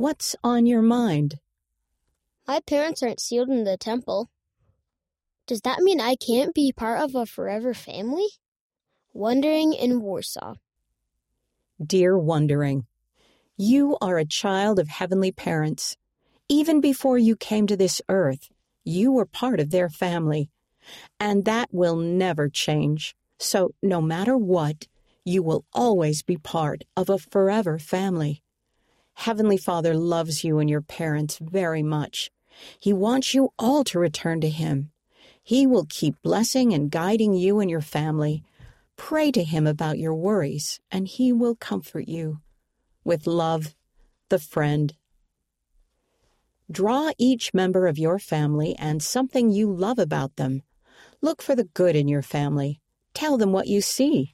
What's on your mind? My parents aren't sealed in the temple. Does that mean I can't be part of a forever family? Wondering in Warsaw. Dear Wondering, you are a child of heavenly parents. Even before you came to this earth, you were part of their family. And that will never change. So, no matter what, you will always be part of a forever family. Heavenly Father loves you and your parents very much. He wants you all to return to Him. He will keep blessing and guiding you and your family. Pray to Him about your worries, and He will comfort you. With love, the friend. Draw each member of your family and something you love about them. Look for the good in your family. Tell them what you see.